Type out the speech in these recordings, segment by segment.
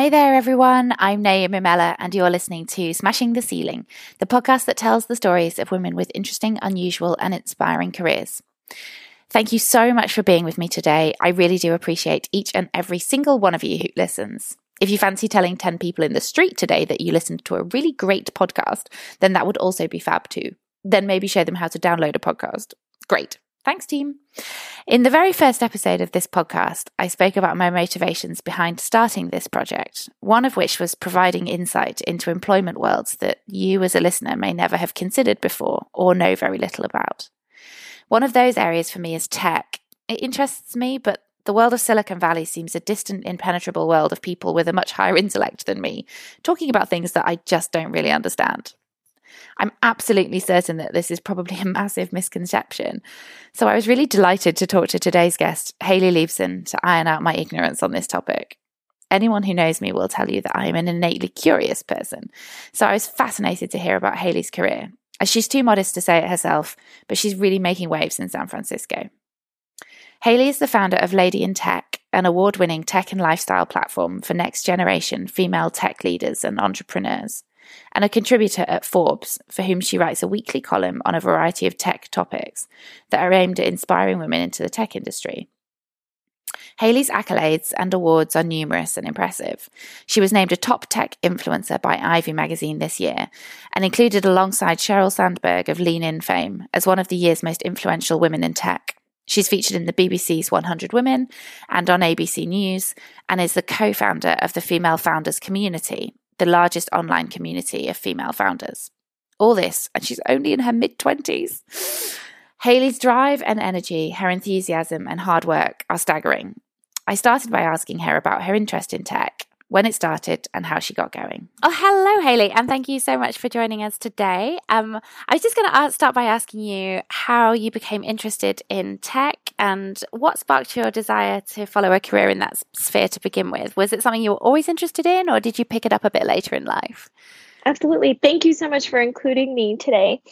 Hi there, everyone. I'm Naomi Mimella, and you're listening to Smashing the Ceiling, the podcast that tells the stories of women with interesting, unusual, and inspiring careers. Thank you so much for being with me today. I really do appreciate each and every single one of you who listens. If you fancy telling 10 people in the street today that you listened to a really great podcast, then that would also be fab too. Then maybe show them how to download a podcast. Great. Thanks, team. In the very first episode of this podcast, I spoke about my motivations behind starting this project, one of which was providing insight into employment worlds that you, as a listener, may never have considered before or know very little about. One of those areas for me is tech. It interests me, but the world of Silicon Valley seems a distant, impenetrable world of people with a much higher intellect than me, talking about things that I just don't really understand. I'm absolutely certain that this is probably a massive misconception. So I was really delighted to talk to today's guest, Hayley Leibson, to iron out my ignorance on this topic. Anyone who knows me will tell you that I am an innately curious person. So I was fascinated to hear about Hayley's career. As she's too modest to say it herself, but she's really making waves in San Francisco. Hayley is the founder of Lady in Tech, an award winning tech and lifestyle platform for next generation female tech leaders and entrepreneurs and a contributor at Forbes, for whom she writes a weekly column on a variety of tech topics that are aimed at inspiring women into the tech industry. Hayley's accolades and awards are numerous and impressive. She was named a top tech influencer by Ivy magazine this year and included alongside Sheryl Sandberg of Lean In fame as one of the year's most influential women in tech. She's featured in the BBC's 100 Women and on ABC News and is the co founder of the Female Founders Community, the largest online community of female founders. All this, and she's only in her mid 20s. Hayley's drive and energy, her enthusiasm and hard work are staggering. I started by asking her about her interest in tech, when it started, and how she got going. Oh, hello, Hayley, and thank you so much for joining us today. Um, I was just going to start by asking you how you became interested in tech and what sparked your desire to follow a career in that sphere to begin with. Was it something you were always interested in, or did you pick it up a bit later in life? Absolutely. Thank you so much for including me today.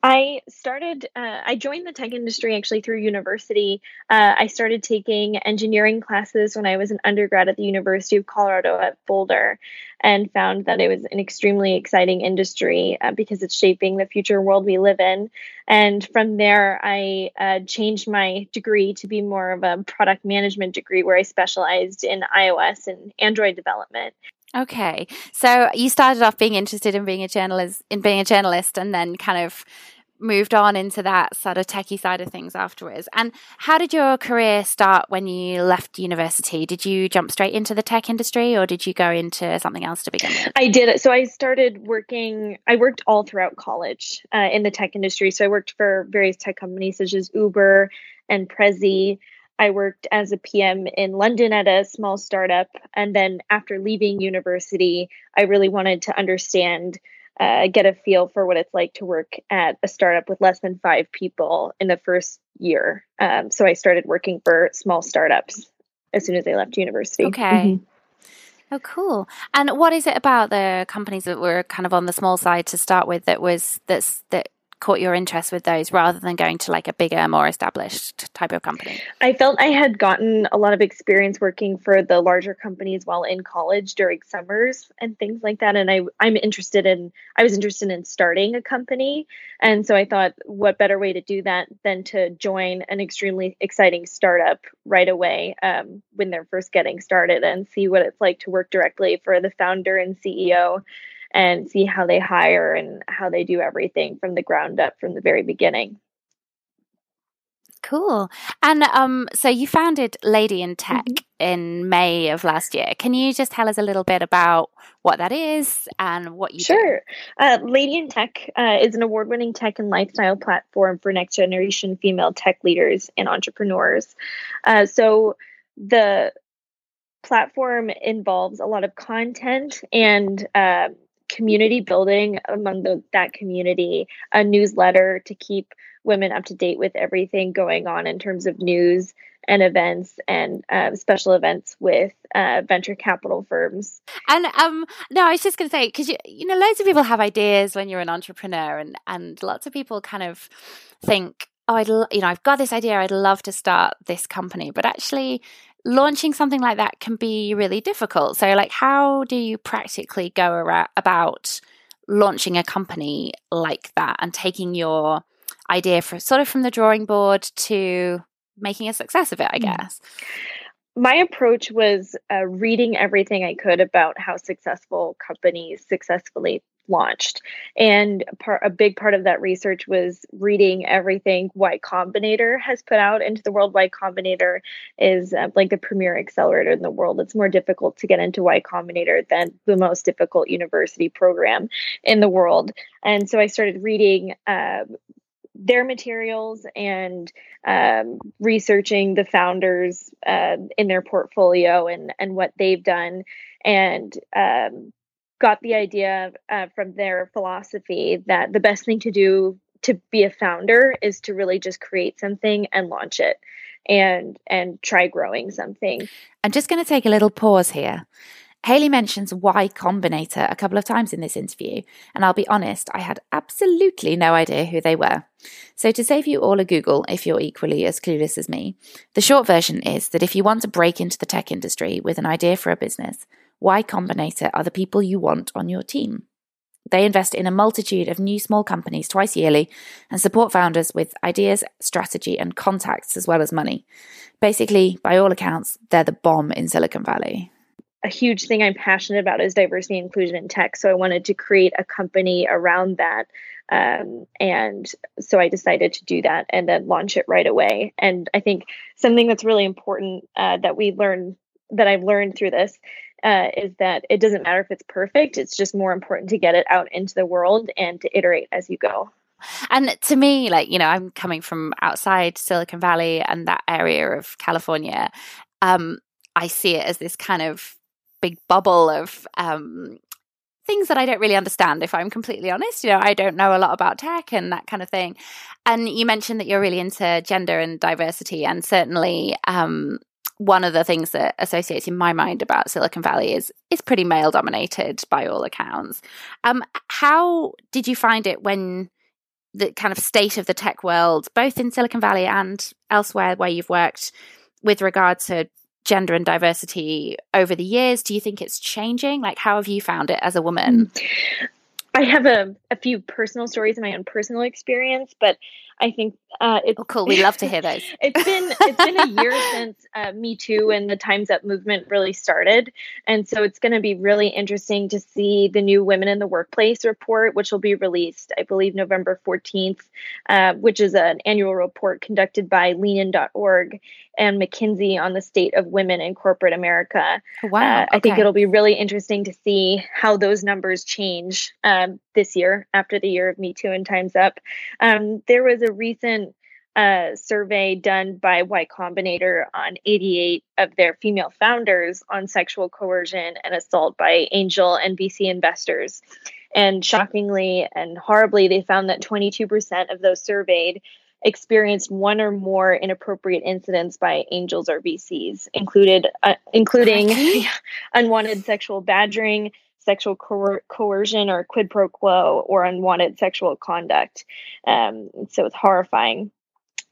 I started, uh, I joined the tech industry actually through university. Uh, I started taking engineering classes when I was an undergrad at the University of Colorado at Boulder and found that it was an extremely exciting industry uh, because it's shaping the future world we live in. And from there, I uh, changed my degree to be more of a product management degree where I specialized in iOS and Android development. Okay. So you started off being interested in being a journalist in being a journalist and then kind of moved on into that sort of techie side of things afterwards. And how did your career start when you left university? Did you jump straight into the tech industry or did you go into something else to begin with? I did. So I started working, I worked all throughout college uh, in the tech industry. So I worked for various tech companies such as Uber and Prezi. I worked as a PM in London at a small startup. And then after leaving university, I really wanted to understand, uh, get a feel for what it's like to work at a startup with less than five people in the first year. Um, so I started working for small startups as soon as I left university. Okay. Mm-hmm. Oh, cool. And what is it about the companies that were kind of on the small side to start with that was that's that caught your interest with those rather than going to like a bigger, more established type of company? I felt I had gotten a lot of experience working for the larger companies while in college during summers and things like that. And I, I'm interested in, I was interested in starting a company. And so I thought, what better way to do that than to join an extremely exciting startup right away um, when they're first getting started and see what it's like to work directly for the founder and CEO and see how they hire and how they do everything from the ground up from the very beginning. Cool. And um, so you founded Lady in Tech mm-hmm. in May of last year. Can you just tell us a little bit about what that is and what you sure. Uh, Lady in Tech uh, is an award winning tech and lifestyle platform for next generation female tech leaders and entrepreneurs. Uh, so the platform involves a lot of content and uh, community building among the, that community, a newsletter to keep women up to date with everything going on in terms of news and events and uh, special events with uh, venture capital firms. And um, no, I was just going to say because you you know loads of people have ideas when you're an entrepreneur, and and lots of people kind of think, oh, I'd you know I've got this idea, I'd love to start this company, but actually launching something like that can be really difficult. So, like, how do you practically go around, about launching a company like that and taking your idea for sort of from the drawing board to making a success of it? I mm. guess. My approach was uh, reading everything I could about how successful companies successfully launched. And part, a big part of that research was reading everything Y Combinator has put out into the world. Y Combinator is uh, like the premier accelerator in the world. It's more difficult to get into Y Combinator than the most difficult university program in the world. And so I started reading. Uh, their materials and um, researching the founders uh, in their portfolio and and what they've done and um, got the idea uh, from their philosophy that the best thing to do to be a founder is to really just create something and launch it and and try growing something. I'm just going to take a little pause here. Hayley mentions Y Combinator a couple of times in this interview, and I'll be honest, I had absolutely no idea who they were. So, to save you all a Google if you're equally as clueless as me, the short version is that if you want to break into the tech industry with an idea for a business, Y Combinator are the people you want on your team. They invest in a multitude of new small companies twice yearly and support founders with ideas, strategy, and contacts as well as money. Basically, by all accounts, they're the bomb in Silicon Valley. A huge thing I'm passionate about is diversity and inclusion in tech. So I wanted to create a company around that. Um, and so I decided to do that and then launch it right away. And I think something that's really important uh, that we learn that I've learned through this uh, is that it doesn't matter if it's perfect. It's just more important to get it out into the world and to iterate as you go. And to me, like, you know, I'm coming from outside Silicon Valley and that area of California. Um, I see it as this kind of big bubble of um, things that I don't really understand, if I'm completely honest. You know, I don't know a lot about tech and that kind of thing. And you mentioned that you're really into gender and diversity, and certainly um, one of the things that associates in my mind about Silicon Valley is is pretty male dominated by all accounts. Um, how did you find it when the kind of state of the tech world, both in Silicon Valley and elsewhere where you've worked, with regard to gender and diversity over the years? Do you think it's changing? Like, how have you found it as a woman? I have a, a few personal stories in my own personal experience, but I think uh, it's oh, cool. We love to hear those. it's been it's been a year since uh, Me Too and the Times Up movement really started, and so it's going to be really interesting to see the new Women in the Workplace report, which will be released, I believe, November fourteenth, uh, which is an annual report conducted by Leanin.org and McKinsey on the state of women in corporate America. Wow! Okay. Uh, I think it'll be really interesting to see how those numbers change um, this year after the year of Me Too and Times Up. Um, there was a recent uh, survey done by Y Combinator on 88 of their female founders on sexual coercion and assault by angel and VC investors. And shockingly and horribly, they found that 22% of those surveyed experienced one or more inappropriate incidents by angels or VCs, included uh, including unwanted sexual badgering, sexual coer- coercion or quid pro quo or unwanted sexual conduct. Um, so it's horrifying.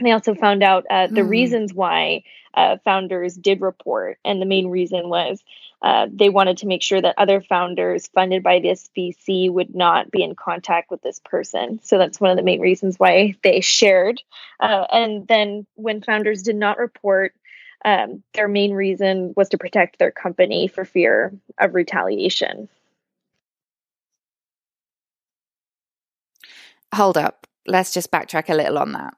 They also found out uh, the mm. reasons why uh, founders did report, and the main reason was uh, they wanted to make sure that other founders funded by this VC would not be in contact with this person. So that's one of the main reasons why they shared. Uh, and then when founders did not report, um, their main reason was to protect their company for fear of retaliation. Hold up. Let's just backtrack a little on that.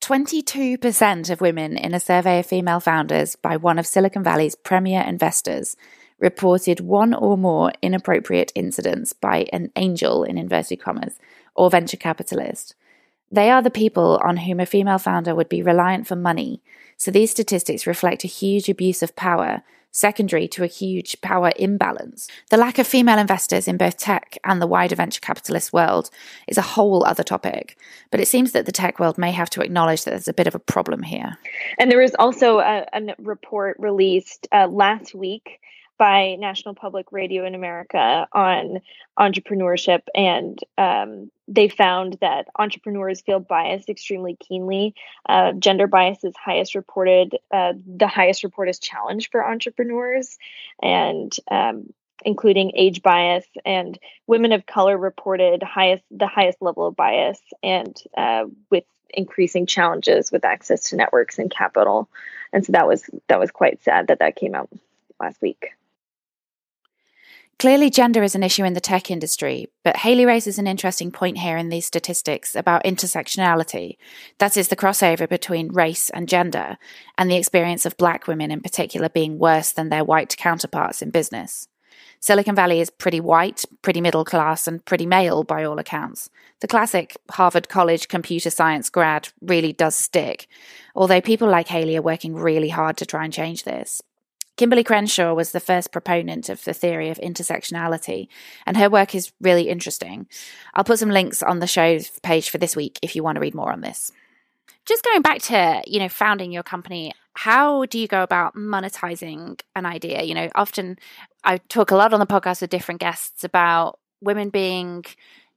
22% of women in a survey of female founders by one of Silicon Valley's premier investors reported one or more inappropriate incidents by an angel, in inverted commas, or venture capitalist. They are the people on whom a female founder would be reliant for money, so these statistics reflect a huge abuse of power secondary to a huge power imbalance. The lack of female investors in both tech and the wider venture capitalist world is a whole other topic, but it seems that the tech world may have to acknowledge that there's a bit of a problem here. And there was also a, a report released uh, last week by National Public Radio in America on entrepreneurship, and um, they found that entrepreneurs feel biased extremely keenly. Uh, gender bias is highest reported, uh, the highest reported challenge for entrepreneurs, and um, including age bias. And women of color reported highest the highest level of bias and uh, with increasing challenges with access to networks and capital. And so that was that was quite sad that that came out last week Clearly, gender is an issue in the tech industry, but Hayley raises an interesting point here in these statistics about intersectionality. That is, the crossover between race and gender, and the experience of black women in particular being worse than their white counterparts in business. Silicon Valley is pretty white, pretty middle class, and pretty male by all accounts. The classic Harvard College computer science grad really does stick, although people like Hayley are working really hard to try and change this. Kimberlé Crenshaw was the first proponent of the theory of intersectionality, and her work is really interesting. I'll put some links on the show page for this week if you want to read more on this. Just going back to, you know, founding your company, how do you go about monetizing an idea? You know, often I talk a lot on the podcast with different guests about women being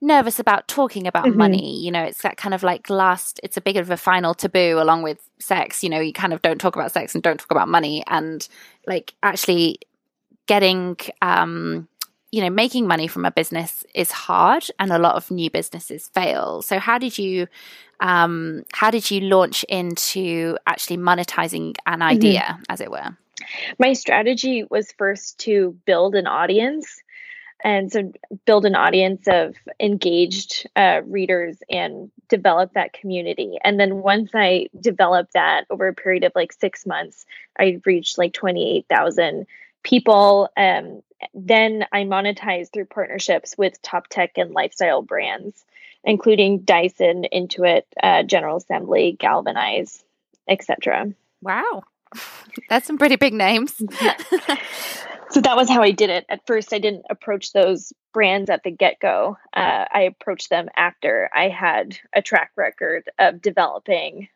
nervous about talking about mm-hmm. money. You know, it's that kind of like last, it's a bit of a final taboo along with sex. You know, you kind of don't talk about sex and don't talk about money. And like actually getting, um, you know, making money from a business is hard and a lot of new businesses fail. So how did you, um, how did you launch into actually monetizing an mm-hmm. idea, mm-hmm. as it were? My strategy was first to build an audience and so build an audience of engaged uh, readers and develop that community. And then once i developed that over a period of like six months i reached like 28000 people. Um, then i monetized through partnerships with top tech and lifestyle brands including dyson intuit uh, general assembly galvanize etc wow. That's some pretty big names so that was how I did it. At first, I didn't approach those brands at the get go. Uh, I approached them after I had a track record of developing,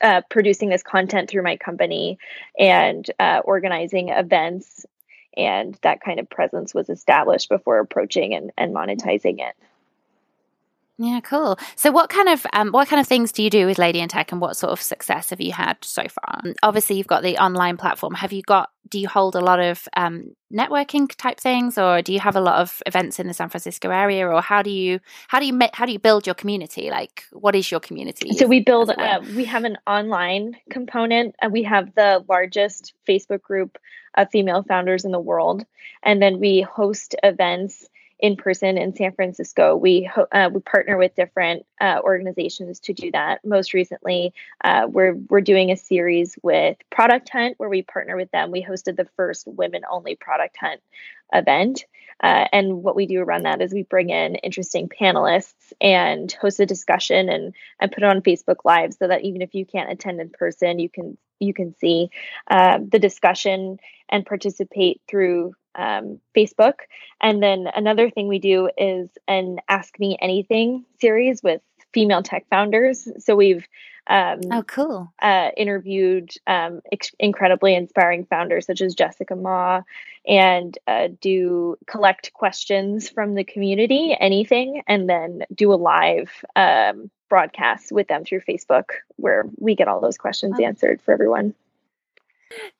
uh, producing this content through my company and uh, organizing events. And that kind of presence was established before approaching and, and monetizing it. Yeah, cool. So, what kind of um, what kind of things do you do with Lady in Tech, and what sort of success have you had so far? Obviously, you've got the online platform. Have you got? Do you hold a lot of um, networking type things, or do you have a lot of events in the San Francisco area, or how do you how do you how do you build your community? Like, what is your community? So we build. Uh, we have an online component. and we have the largest Facebook group of female founders in the world, and then we host events in person in San Francisco. We uh, we partner with different uh, organizations to do that. Most recently, uh, we're we're doing a series with Product Hunt where we partner with them. We hosted the first women only Product Hunt event. Uh, and what we do around that is we bring in interesting panelists and host a discussion and and put it on Facebook Live so that even if you can't attend in person, you can you can see uh, the discussion and participate through um, Facebook. And then another thing we do is an Ask Me Anything series with female tech founders. So we've um, oh, cool. Uh, interviewed um, ex- incredibly inspiring founders such as Jessica Ma, and uh, do collect questions from the community, anything, and then do a live um, broadcast with them through Facebook where we get all those questions oh. answered for everyone.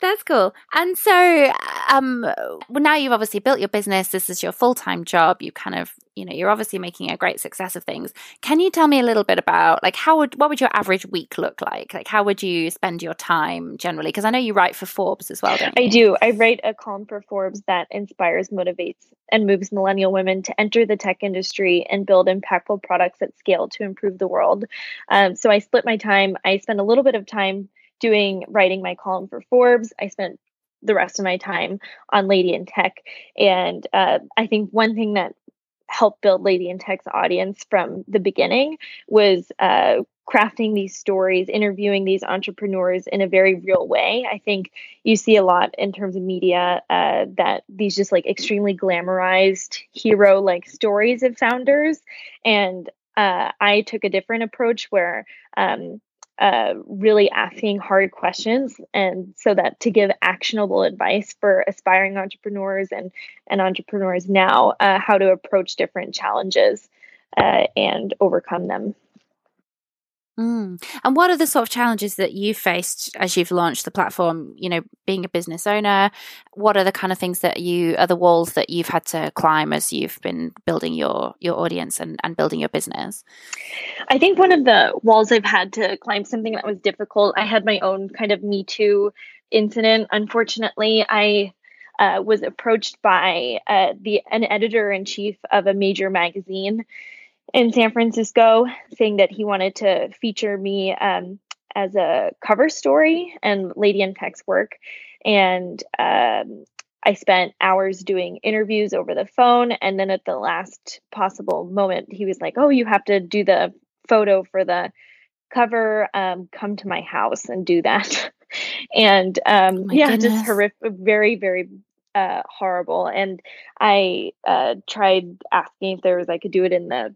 That's cool. And so, um, well, now you've obviously built your business. This is your full time job. You kind of, you know, you're obviously making a great success of things. Can you tell me a little bit about, like, how would what would your average week look like? Like, how would you spend your time generally? Because I know you write for Forbes as well. I do. I write a column for Forbes that inspires, motivates, and moves millennial women to enter the tech industry and build impactful products at scale to improve the world. Um, so I split my time. I spend a little bit of time doing writing my column for Forbes. I spent the rest of my time on Lady in Tech. And uh, I think one thing that helped build Lady in Tech's audience from the beginning was uh, crafting these stories, interviewing these entrepreneurs in a very real way. I think you see a lot in terms of media uh, that these just like extremely glamorized hero like stories of founders. And uh, I took a different approach where um, uh, really asking hard questions and so that to give actionable advice for aspiring entrepreneurs and and entrepreneurs now uh, how to approach different challenges uh, and overcome them Mm. And what are the sort of challenges that you faced as you've launched the platform? You know, being a business owner, what are the kind of things that you are the walls that you've had to climb as you've been building your your audience and, and building your business? I think one of the walls I've had to climb, something that was difficult, I had my own kind of Me Too incident. Unfortunately, I uh, was approached by uh, the an editor in chief of a major magazine in San Francisco saying that he wanted to feature me um, as a cover story and Lady in Tech's work. And um, I spent hours doing interviews over the phone. And then at the last possible moment, he was like, Oh, you have to do the photo for the cover. Um, come to my house and do that. and um, oh yeah, goodness. just horrific, very, very uh, horrible. And I uh, tried asking if there was I could do it in the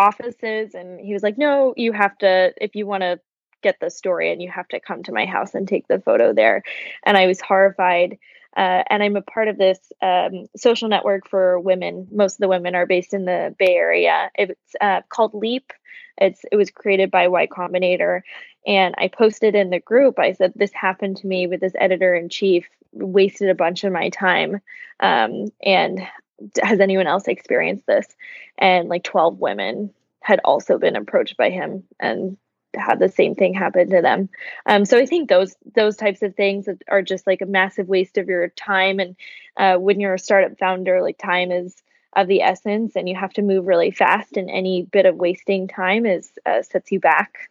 offices and he was like no you have to if you want to get the story and you have to come to my house and take the photo there. And i was horrified uh, and i'm a part of this um, social network for women. Most of the women are based in the bay area. It's uh, called leap. It's it was created by y combinator. And i posted in the group i said this happened to me with this editor in chief wasted a bunch of my time. Um, and has anyone else experienced this? And like 12 women had also been approached by him and had the same thing happen to them. Um, so I think those those types of things are just like a massive waste of your time. And uh, when you're a startup founder, like time is of the essence, and you have to move really fast. And any bit of wasting time is uh, sets you back.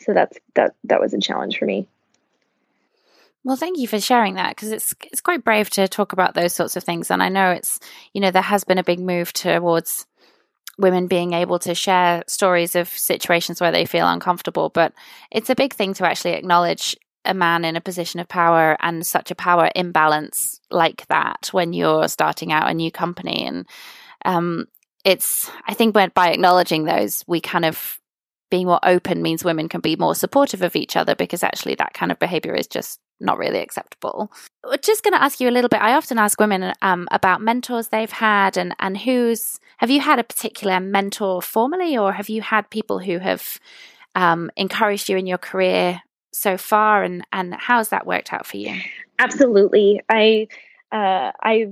So that's that that was a challenge for me. Well, thank you for sharing that because it's it's quite brave to talk about those sorts of things, and I know it's you know there has been a big move towards women being able to share stories of situations where they feel uncomfortable, but it's a big thing to actually acknowledge a man in a position of power and such a power imbalance like that when you're starting out a new company, and um, it's I think by acknowledging those we kind of being more open means women can be more supportive of each other because actually that kind of behavior is just not really acceptable. We're just going to ask you a little bit. I often ask women um, about mentors they've had and, and who's, have you had a particular mentor formally or have you had people who have um, encouraged you in your career so far and, and how's that worked out for you? Absolutely. I, uh, I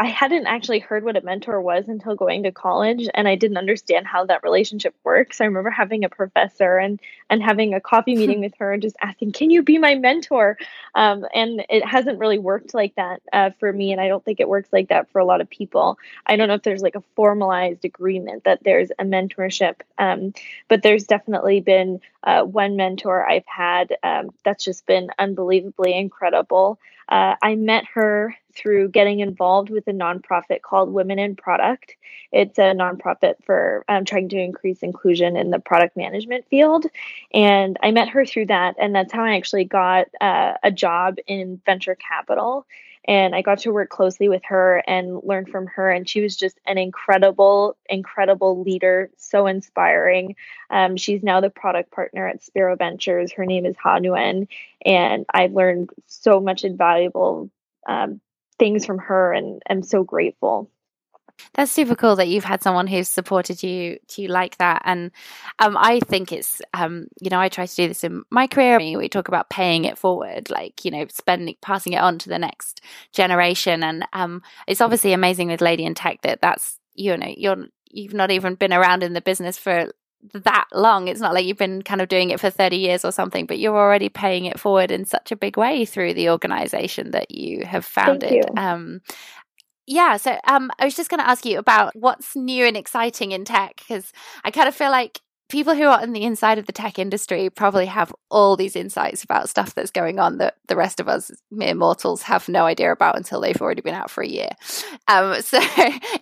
I hadn't actually heard what a mentor was until going to college, and I didn't understand how that relationship works. I remember having a professor and and having a coffee meeting with her and just asking, "Can you be my mentor?" Um, and it hasn't really worked like that uh, for me, and I don't think it works like that for a lot of people. I don't know if there's like a formalized agreement that there's a mentorship, um, but there's definitely been uh, one mentor I've had um, that's just been unbelievably incredible. Uh, I met her through getting involved with a nonprofit called Women in Product. It's a nonprofit for um, trying to increase inclusion in the product management field. And I met her through that. And that's how I actually got uh, a job in venture capital. And I got to work closely with her and learn from her. And she was just an incredible, incredible leader, so inspiring. Um, she's now the product partner at Sparrow Ventures. Her name is Ha Nguyen. And I've learned so much invaluable um, things from her and I'm so grateful. That's super cool that you've had someone who's supported you to you like that. And um, I think it's, um, you know, I try to do this in my career. We talk about paying it forward, like, you know, spending, passing it on to the next generation. And um, it's obviously amazing with Lady in Tech that that's, you know, you're, you've not even been around in the business for that long. It's not like you've been kind of doing it for 30 years or something, but you're already paying it forward in such a big way through the organization that you have founded. You. Um, yeah, so um, I was just going to ask you about what's new and exciting in tech because I kind of feel like people who are on the inside of the tech industry probably have all these insights about stuff that's going on that the rest of us mere mortals have no idea about until they've already been out for a year. Um, so,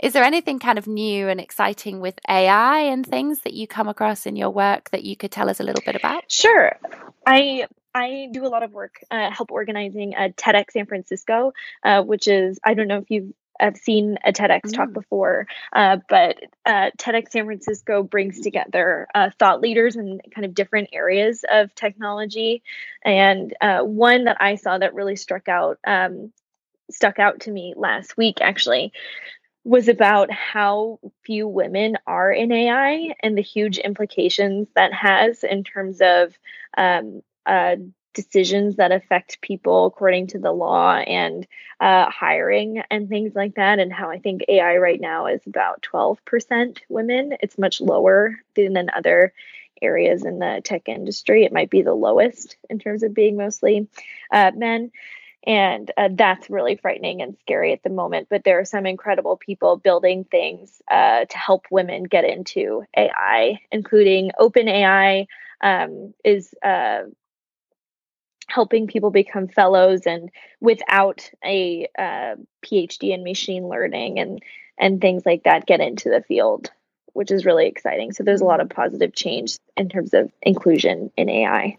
is there anything kind of new and exciting with AI and things that you come across in your work that you could tell us a little bit about? Sure. I I do a lot of work, uh, help organizing a TEDx San Francisco, uh, which is I don't know if you've have seen a TEDx mm. talk before, uh, but uh, TEDx San Francisco brings together uh, thought leaders in kind of different areas of technology. And uh, one that I saw that really struck out um, stuck out to me last week actually was about how few women are in AI and the huge implications that has in terms of um, uh, decisions that affect people according to the law and uh, hiring and things like that. And how I think AI right now is about 12% women. It's much lower than other areas in the tech industry. It might be the lowest in terms of being mostly uh, men. And uh, that's really frightening and scary at the moment. But there are some incredible people building things uh, to help women get into AI, including OpenAI um, is uh, helping people become fellows and without a uh, PhD in machine learning and and things like that get into the field, which is really exciting. So there's a lot of positive change in terms of inclusion in AI.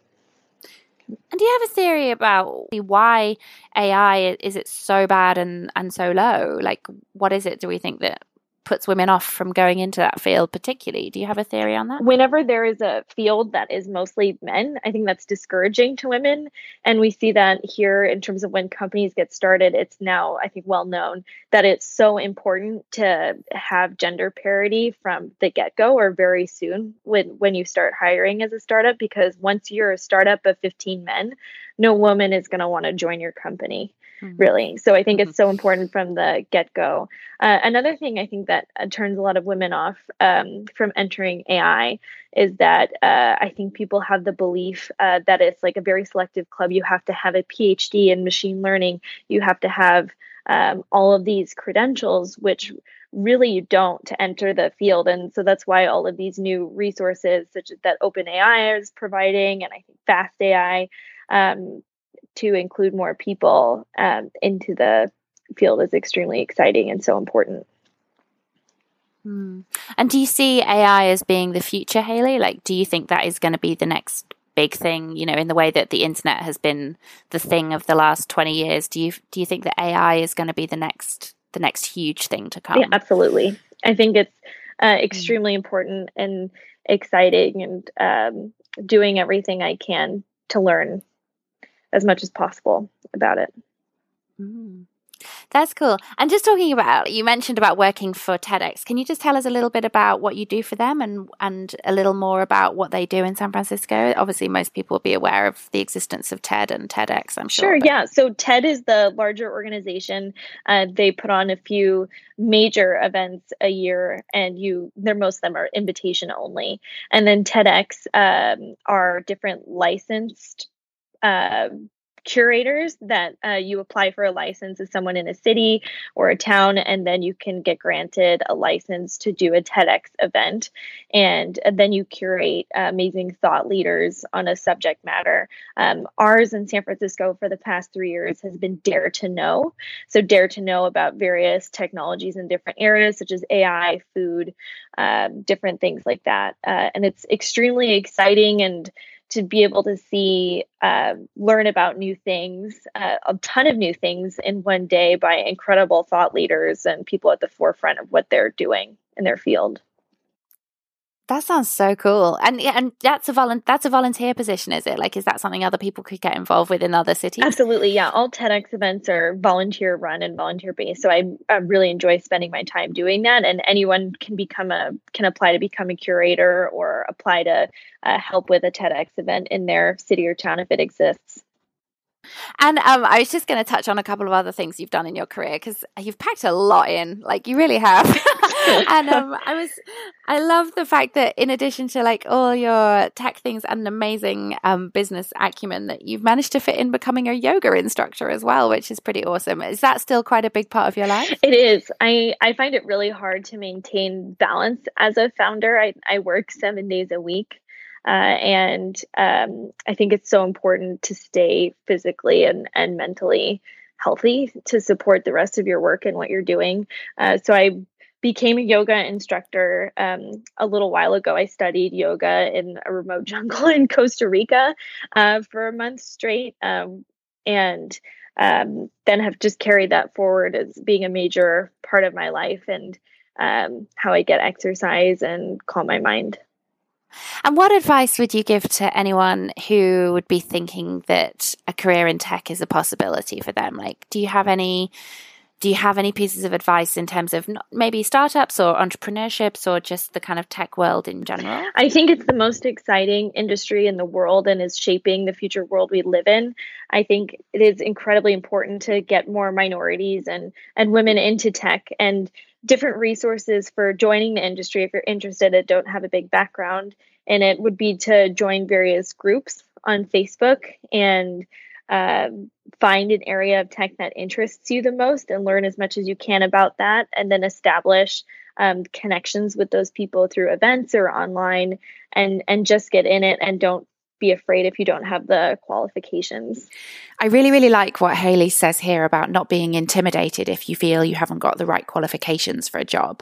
And do you have a theory about why AI is it so bad and and so low? Like, what is it? Do we think that puts women off from going into that field particularly. Do you have a theory on that? Whenever there is a field that is mostly men i think that's discouraging to women. And we see that here in terms of when companies get started it's now i think well known that it's so important to have gender parity from the get-go or very soon when when you start hiring as a startup because once you're a startup of 15 men no woman is going to want to join your company mm-hmm. really. So I think mm-hmm. it's so important from the get go. Uh, another thing I think that uh, turns a lot of women off um, from entering AI is that uh, I think people have the belief uh, that it's like a very selective club. You have to have a PhD in machine learning, you have to have um, all of these credentials, which really you don't to enter the field. And so that's why all of these new resources, such as that OpenAI is providing, and I think Fast AI, um, to include more people um, into the field is extremely exciting and so important. Hmm. And do you see AI as being the future, Hayley? Like, do you think that is going to be the next big thing? You know, in the way that the internet has been the thing of the last twenty years. Do you do you think that AI is going to be the next the next huge thing to come? Yeah, absolutely. I think it's uh, hmm. extremely important and exciting, and um, doing everything I can to learn as much as possible about it. Mm. That's cool. And just talking about, you mentioned about working for TEDx. Can you just tell us a little bit about what you do for them and and a little more about what they do in San Francisco? Obviously, most people will be aware of the existence of TED and TEDx. I'm sure. Sure. Yeah. So TED is the larger organization. Uh, they put on a few major events a year, and you, they're most of them are invitation only. And then TEDx um, are different licensed uh, curators that uh, you apply for a license as someone in a city or a town, and then you can get granted a license to do a TEDx event. And, then you curate uh, amazing thought leaders on a subject matter. Um, ours in San Francisco for the past three years has been Dare to Know. So, Dare to Know about various technologies in different areas, such as AI, food, um, different things like that. Uh, and it's extremely exciting and to be able to see, uh, learn about new things, uh, a ton of new things in one day by incredible thought leaders and people at the forefront of what they're doing in their field. That sounds so cool. And and that's a volu- that's a volunteer position, is it? Like is that something other people could get involved with in other cities? Absolutely. Yeah. All TEDx events are volunteer run and volunteer based. So I, I really enjoy spending my time doing that and anyone can become a can apply to become a curator or apply to uh, help with a TEDx event in their city or town if it exists. And um, I was just going to touch on a couple of other things you've done in your career because you've packed a lot in, like you really have. and um, I was, I love the fact that in addition to like all your tech things and an amazing um, business acumen, that you've managed to fit in becoming a yoga instructor as well, which is pretty awesome. Is that still quite a big part of your life? It is. I I find it really hard to maintain balance as a founder. I I work seven days a week. Uh, and um, I think it's so important to stay physically and, and mentally healthy to support the rest of your work and what you're doing. Uh, so I became a yoga instructor um, a little while ago. I studied yoga in a remote jungle in Costa Rica uh, for a month straight. Um, and um, then have just carried that forward as being a major part of my life and um, how I get exercise and calm my mind. And what advice would you give to anyone who would be thinking that a career in tech is a possibility for them? Like, do you have any do you have any pieces of advice in terms of maybe startups or entrepreneurships or just the kind of tech world in general? I think it's the most exciting industry in the world and is shaping the future world we live in. I think it is incredibly important to get more minorities and and women into tech and different resources for joining the industry if you're interested and don't have a big background and it would be to join various groups on Facebook and um, find an area of tech that interests you the most and learn as much as you can about that, and then establish um, connections with those people through events or online, and and just get in it and don't be afraid if you don't have the qualifications. I really, really like what Hayley says here about not being intimidated if you feel you haven't got the right qualifications for a job.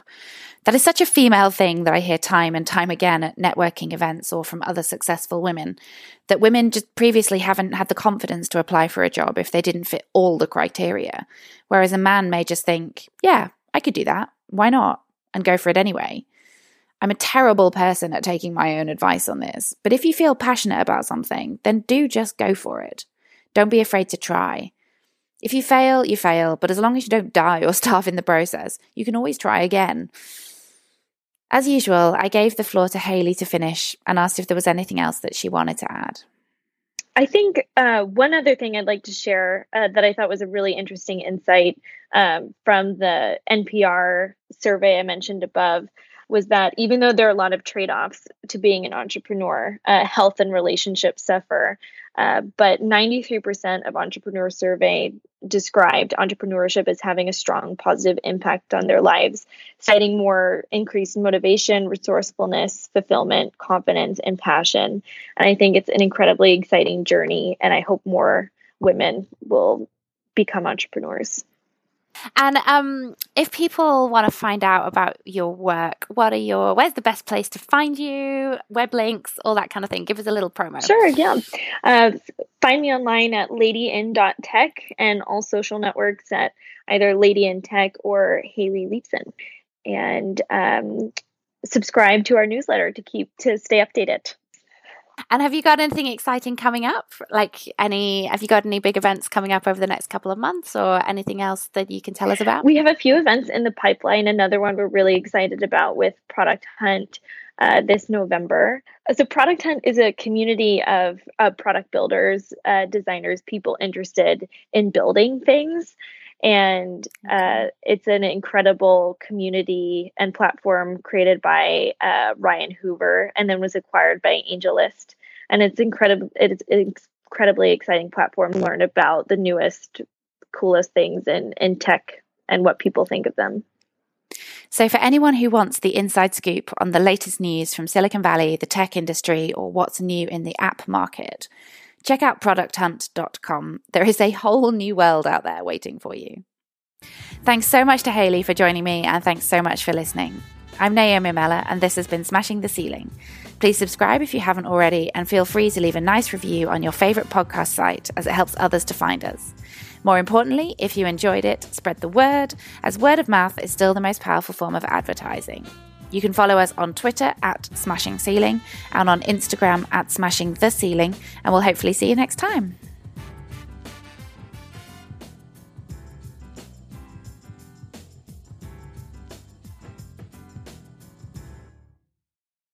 That is such a female thing that I hear time and time again at networking events or from other successful women. That women just previously haven't had the confidence to apply for a job if they didn't fit all the criteria. Whereas a man may just think, yeah, I could do that. Why not? And go for it anyway. I'm a terrible person at taking my own advice on this, but if you feel passionate about something, then do just go for it. Don't be afraid to try. If you fail, you fail, but as long as you don't die or starve in the process, you can always try again. As usual, I gave the floor to Hayley to finish and asked if there was anything else that she wanted to add. I think uh, one other thing I'd like to share uh, that I thought was a really interesting insight um, from the NPR survey I mentioned above was that even though there are a lot of trade offs to being an entrepreneur, uh, health and relationships suffer. Uh, but 93% of entrepreneur survey described entrepreneurship as having a strong positive impact on their lives, citing more increased motivation, resourcefulness, fulfillment, confidence, and passion. And I think it's an incredibly exciting journey, and I hope more women will become entrepreneurs. And um, if people want to find out about your work, what are your where's the best place to find you? Web links, all that kind of thing. Give us a little promo. Sure, yeah. Uh, find me online at ladyin.tech and all social networks at either ladyin.tech or Hayley Leibson. And um, subscribe to our newsletter to keep to stay updated. And have you got anything exciting coming up? Like any, have you got any big events coming up over the next couple of months or anything else that you can tell us about? We have a few events in the pipeline. Another one we're really excited about with Product Hunt uh, this November. So, Product Hunt is a community of uh, product builders, uh, designers, people interested in building things. And uh, it's an incredible community and platform created by uh, Ryan Hoover and then was acquired by AngelList. And it's incredible. It's an incredibly exciting platform to learn about the newest, coolest things in, in tech and what people think of them. So, for anyone who wants the inside scoop on the latest news from Silicon Valley, the tech industry, or what's new in the app market, check out producthunt.com. There is a whole new world out there waiting for you. Thanks so much to Hayley for joining me, and thanks so much for listening. I'm Naomi Mella, and this has been Smashing the Ceiling. Please subscribe if you haven't already, and feel free to leave a nice review on your favorite podcast site as it helps others to find us. More importantly, if you enjoyed it, spread the word, as word of mouth is still the most powerful form of advertising. You can follow us on Twitter at Smashing Ceiling and on Instagram at Smashing the Ceiling, and we'll hopefully see you next time.